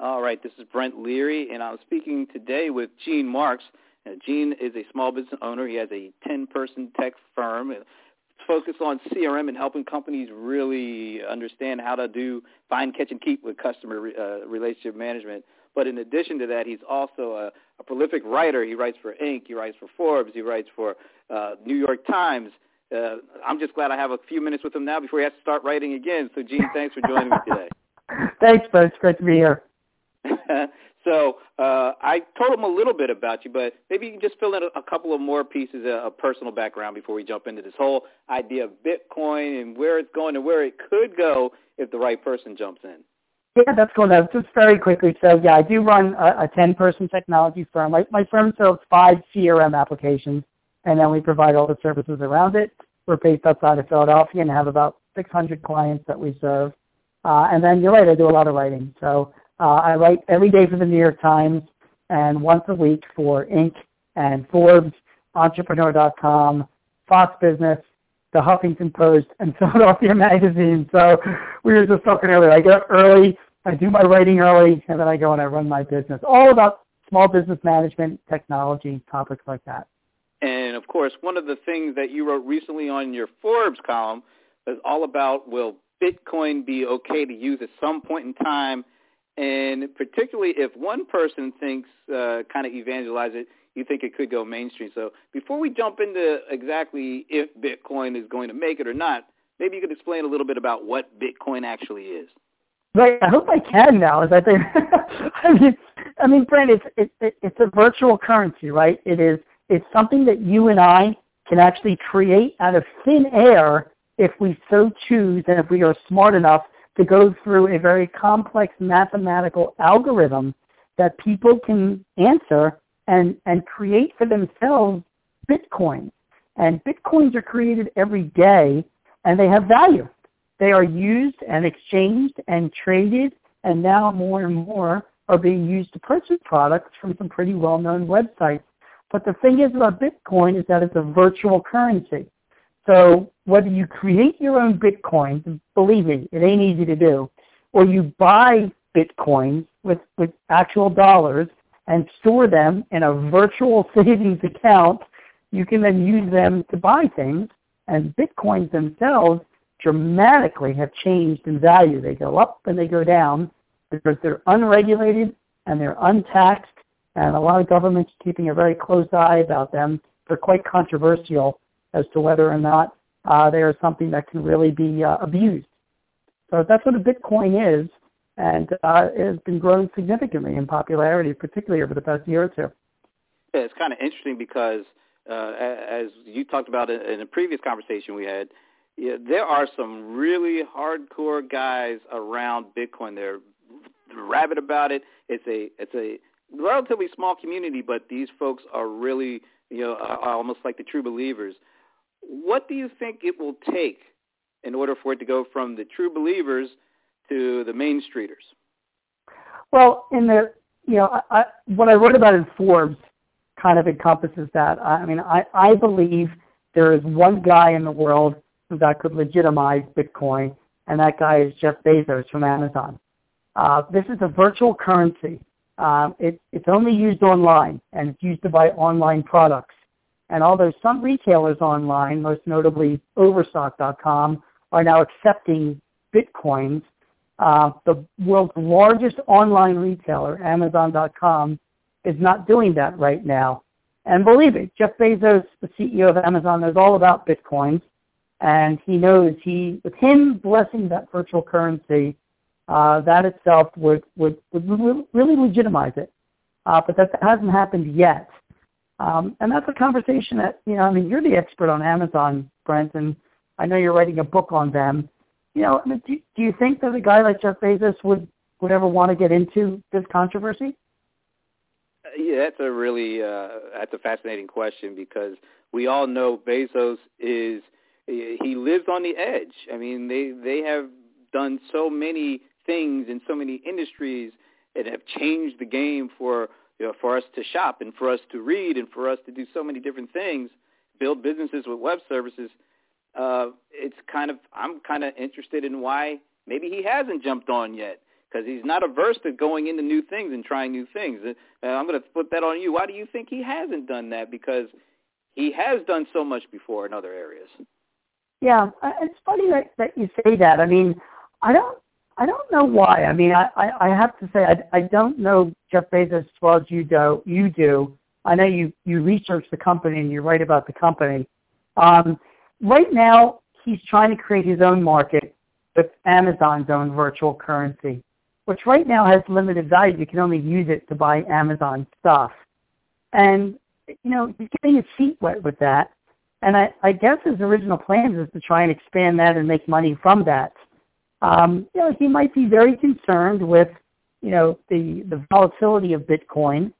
All right, this is Brent Leary, and I'm speaking today with Gene Marks. Now, Gene is a small business owner. He has a 10-person tech firm focused on CRM and helping companies really understand how to do find, catch, and keep with customer uh, relationship management. But in addition to that, he's also a, a prolific writer. He writes for Inc., he writes for Forbes, he writes for uh, New York Times. Uh, I'm just glad I have a few minutes with him now before he has to start writing again. So, Gene, thanks for joining me today. Thanks. It's great to be here. so uh, I told him a little bit about you, but maybe you can just fill in a, a couple of more pieces of, of personal background before we jump into this whole idea of Bitcoin and where it's going and where it could go if the right person jumps in. Yeah, that's cool. Now, just very quickly, so yeah, I do run a, a 10-person technology firm. My, my firm sells five CRM applications, and then we provide all the services around it. We're based outside of Philadelphia and have about 600 clients that we serve. Uh, and then you're right, I do a lot of writing. So uh, I write every day for the New York Times and once a week for Inc. and Forbes, Entrepreneur.com, Fox Business, the Huffington Post, and Philadelphia Magazine. So we were just talking earlier. I get up early, I do my writing early, and then I go and I run my business. All about small business management, technology, topics like that. And of course, one of the things that you wrote recently on your Forbes column is all about will Bitcoin be okay to use at some point in time? And particularly if one person thinks, uh, kind of evangelize it, you think it could go mainstream. So before we jump into exactly if Bitcoin is going to make it or not, maybe you could explain a little bit about what Bitcoin actually is. Right. I hope I can now. Is I think, I mean, I mean, Brent, it's it, it, it's a virtual currency, right? It is. It's something that you and I can actually create out of thin air if we so choose and if we are smart enough to go through a very complex mathematical algorithm that people can answer and, and create for themselves Bitcoin. And Bitcoins are created every day and they have value. They are used and exchanged and traded and now more and more are being used to purchase products from some pretty well-known websites. But the thing is about Bitcoin is that it's a virtual currency. So whether you create your own Bitcoins, believe me, it ain't easy to do, or you buy Bitcoins with, with actual dollars and store them in a virtual savings account, you can then use them to buy things. And Bitcoins themselves dramatically have changed in value. They go up and they go down because they're unregulated and they're untaxed. And a lot of governments keeping a very close eye about them. They're quite controversial as to whether or not uh, they are something that can really be uh, abused. So that's what a Bitcoin is, and uh, it has been growing significantly in popularity, particularly over the past year or two. Yeah, it's kind of interesting because, uh, as you talked about in a previous conversation we had, yeah, there are some really hardcore guys around Bitcoin. They're rabid about it. It's a it's a relatively small community, but these folks are really you know are almost like the true believers. What do you think it will take in order for it to go from the true believers to the main streeters? Well, in the you know, I, I, what I wrote about in Forbes kind of encompasses that. I mean, I, I believe there is one guy in the world that could legitimize Bitcoin, and that guy is Jeff Bezos from Amazon. Uh, this is a virtual currency. Um, it, it's only used online, and it's used to buy online products. And although some retailers online, most notably Overstock.com, are now accepting Bitcoins, uh, the world's largest online retailer, Amazon.com, is not doing that right now. And believe it, Jeff Bezos, the CEO of Amazon, knows all about Bitcoins, and he knows he, with him blessing that virtual currency, uh, that itself would, would, would really legitimize it. Uh, but that hasn't happened yet. Um, and that's a conversation that, you know, I mean, you're the expert on Amazon, Brent, and I know you're writing a book on them. You know, I mean, do, do you think that a guy like Jeff Bezos would, would ever want to get into this controversy? Uh, yeah, that's a really uh, that's a fascinating question because we all know Bezos is he lives on the edge. I mean, they they have done so many things in so many industries and have changed the game for you know, for us to shop and for us to read and for us to do so many different things, build businesses with web services. Uh, it's kind of I'm kind of interested in why maybe he hasn't jumped on yet because he's not averse to going into new things and trying new things. And I'm going to flip that on you. Why do you think he hasn't done that? Because he has done so much before in other areas. Yeah, uh, it's funny that, that you say that. I mean, I don't, I don't know why. I mean, I, I, I have to say, I, I don't know Jeff Bezos as well as you do. You do. I know you, you research the company and you write about the company. Um, right now, he's trying to create his own market with Amazon's own virtual currency, which right now has limited value. You can only use it to buy Amazon stuff. And, you know, he's getting his feet wet with that. And I, I guess his original plans is to try and expand that and make money from that. Um, you know, he might be very concerned with, you know, the, the volatility of Bitcoin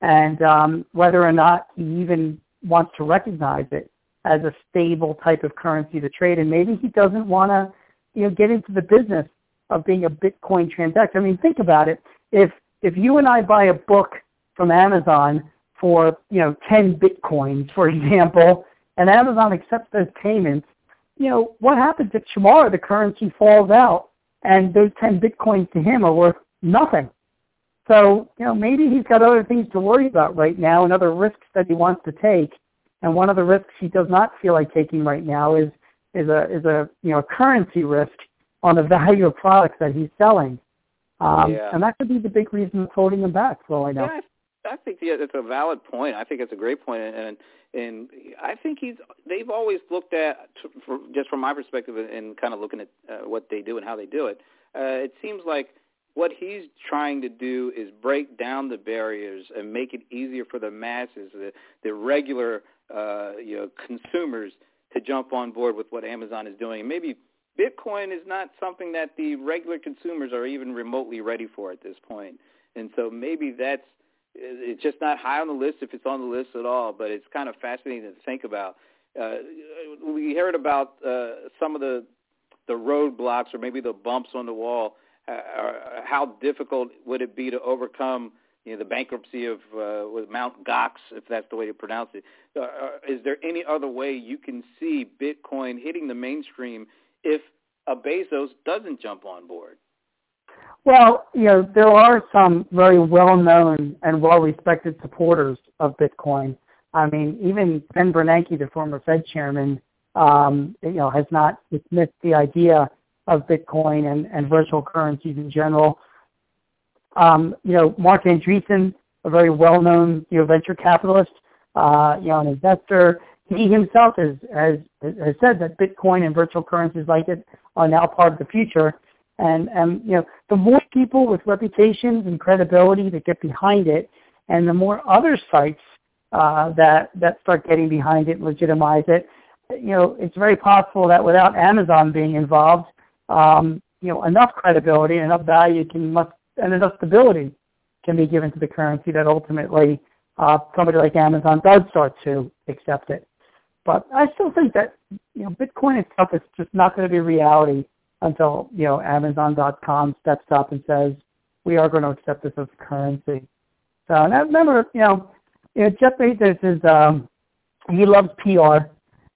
and um, whether or not he even wants to recognize it as a stable type of currency to trade. And maybe he doesn't want to, you know, get into the business of being a Bitcoin transaction. I mean, think about it. If if you and I buy a book from Amazon for, you know, 10 Bitcoins, for example, and Amazon accepts those payments, you know, what happens if tomorrow the currency falls out and those 10 Bitcoins to him are worth nothing? So, you know, maybe he's got other things to worry about right now and other risks that he wants to take. And one of the risks he does not feel like taking right now is is a is a you know a currency risk on the value of products that he's selling. Um, yeah. And that could be the big reason that's holding him back, for all I know. Yeah, I, think yeah, that's a valid point. I think it's a great point, and and I think he's. They've always looked at, for, just from my perspective, and kind of looking at uh, what they do and how they do it. Uh, it seems like what he's trying to do is break down the barriers and make it easier for the masses, the, the regular uh, you know consumers, to jump on board with what Amazon is doing. And maybe Bitcoin is not something that the regular consumers are even remotely ready for at this point. And so maybe that's it's just not high on the list if it's on the list at all. But it's kind of fascinating to think about. Uh, we heard about uh, some of the the roadblocks or maybe the bumps on the wall. Uh, how difficult would it be to overcome you know, the bankruptcy of uh, Mount Gox, if that's the way to pronounce it. Uh, uh, is there any other way you can see Bitcoin hitting the mainstream if a Bezos doesn't jump on board? Well, you know, there are some very well-known and well-respected supporters of Bitcoin. I mean, even Ben Bernanke, the former Fed chairman, um, you know, has not dismissed the idea of Bitcoin and, and virtual currencies in general. Um, you know, Marc Andreessen, a very well-known you know, venture capitalist, uh, you know, an investor, he himself has, has, has said that Bitcoin and virtual currencies like it are now part of the future. And, you know, the more people with reputations and credibility that get behind it, and the more other sites uh, that that start getting behind it, and legitimize it, you know, it's very possible that without Amazon being involved, um, you know, enough credibility and enough value can must and enough stability can be given to the currency that ultimately uh, somebody like Amazon does start to accept it. But I still think that you know Bitcoin itself is just not going to be reality until you know Amazon.com steps up and says we are going to accept this as currency. So and I remember you know, you know Jeff Bezos is um, he loves PR,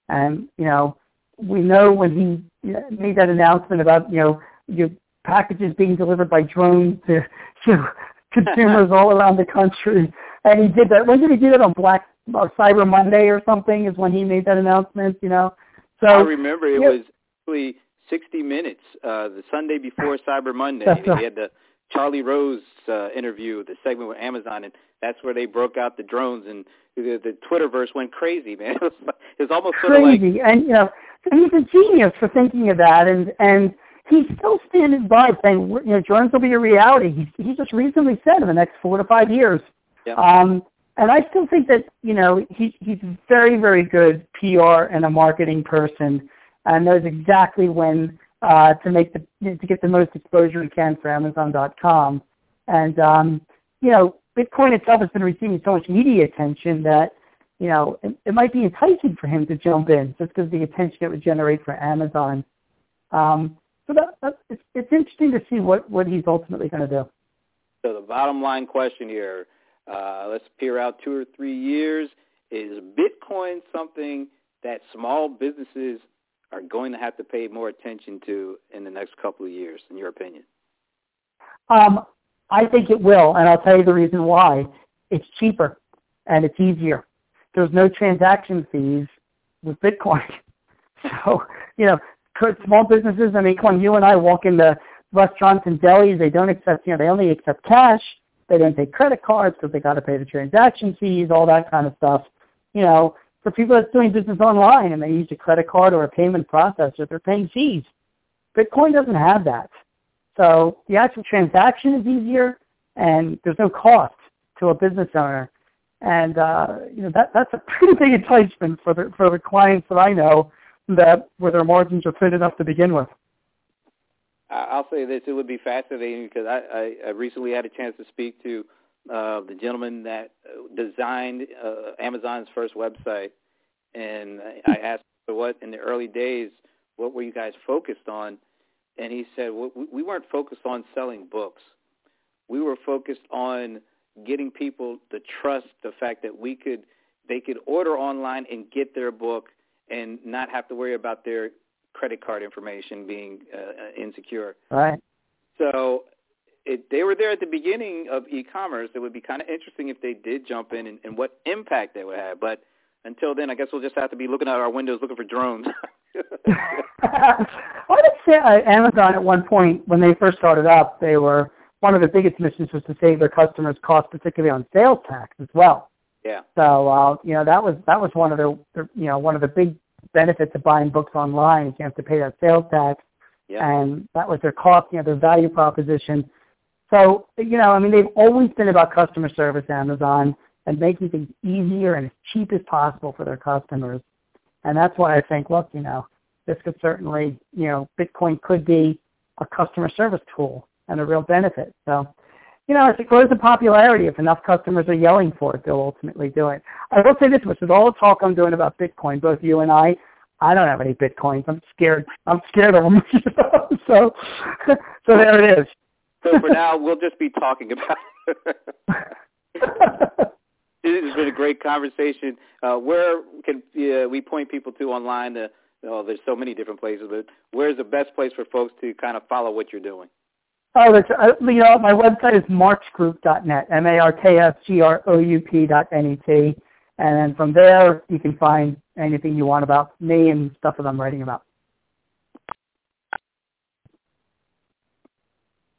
and you know we know when he made that announcement about you know your packages being delivered by drone to, to consumers all around the country. And he did that. When did he do that on Black Cyber Monday or something? Is when he made that announcement. You know. So I remember it was actually 60 Minutes, uh, the Sunday before Cyber Monday. He had the Charlie Rose uh, interview, the segment with Amazon, and that's where they broke out the drones and the, the Twitterverse went crazy, man. It was, it was almost crazy, sort of like, and you know, he's a genius for thinking of that, and and he's still standing by saying, you know, drones will be a reality. He, he just recently said in the next four to five years. Um, and I still think that, you know, he, he's very, very good PR and a marketing person and knows exactly when uh, to make the, to get the most exposure he can for Amazon.com. And, um, you know, Bitcoin itself has been receiving so much media attention that, you know, it, it might be enticing for him to jump in just because the attention it would generate for Amazon. Um, so that, that it's, it's interesting to see what, what he's ultimately going to do. So the bottom line question here, uh, let's peer out two or three years. Is Bitcoin something that small businesses are going to have to pay more attention to in the next couple of years, in your opinion? Um, I think it will, and I'll tell you the reason why. It's cheaper and it's easier. There's no transaction fees with Bitcoin. So, you know, small businesses, I mean, when you and I walk into restaurants and delis, they don't accept, you know, they only accept cash. They don't take credit cards because they got to pay the transaction fees, all that kind of stuff. You know, for people that's doing business online and they use a credit card or a payment processor, they're paying fees. Bitcoin doesn't have that. So the actual transaction is easier and there's no cost to a business owner. And uh, you know that that's a pretty big enticement for the for the clients that I know that where their margins are thin enough to begin with. I'll say this: it would be fascinating because I, I, I recently had a chance to speak to uh, the gentleman that designed uh, Amazon's first website, and I asked what in the early days what were you guys focused on, and he said well, we weren't focused on selling books, we were focused on getting people to trust the fact that we could they could order online and get their book and not have to worry about their credit card information being uh, insecure. Right. So it, they were there at the beginning of e-commerce. It would be kind of interesting if they did jump in and, and what impact they would have. But until then, I guess we'll just have to be looking out our windows looking for drones. I would say uh, Amazon at one point when they first started up, they were one of the biggest missions was to save their customers costs, particularly on sales tax as well. Yeah. So uh, you know that was that was one of the, the you know one of the big benefits of buying books online. You have to pay that sales tax, yeah. and that was their cost, you know, their value proposition. So, you know, I mean, they've always been about customer service, Amazon, and making things easier and as cheap as possible for their customers. And that's why I think, look, you know, this could certainly, you know, Bitcoin could be a customer service tool and a real benefit. So, you know, as it grows in popularity, if enough customers are yelling for it, they'll ultimately do it. I will say this much, with all the talk I'm doing about Bitcoin, both you and I, I don't have any Bitcoins. I'm scared. I'm scared of them. so, so there it is. So for now, we'll just be talking about it. It's been a great conversation. Uh, where can uh, we point people to online? To, oh, there's so many different places, but where's the best place for folks to kind of follow what you're doing? Oh, that's, uh, you know, my website is marksgroup.net, M-A-R-K-S-G-R-O-U-P dot N-E-T. And then from there, you can find anything you want about me and stuff that I'm writing about.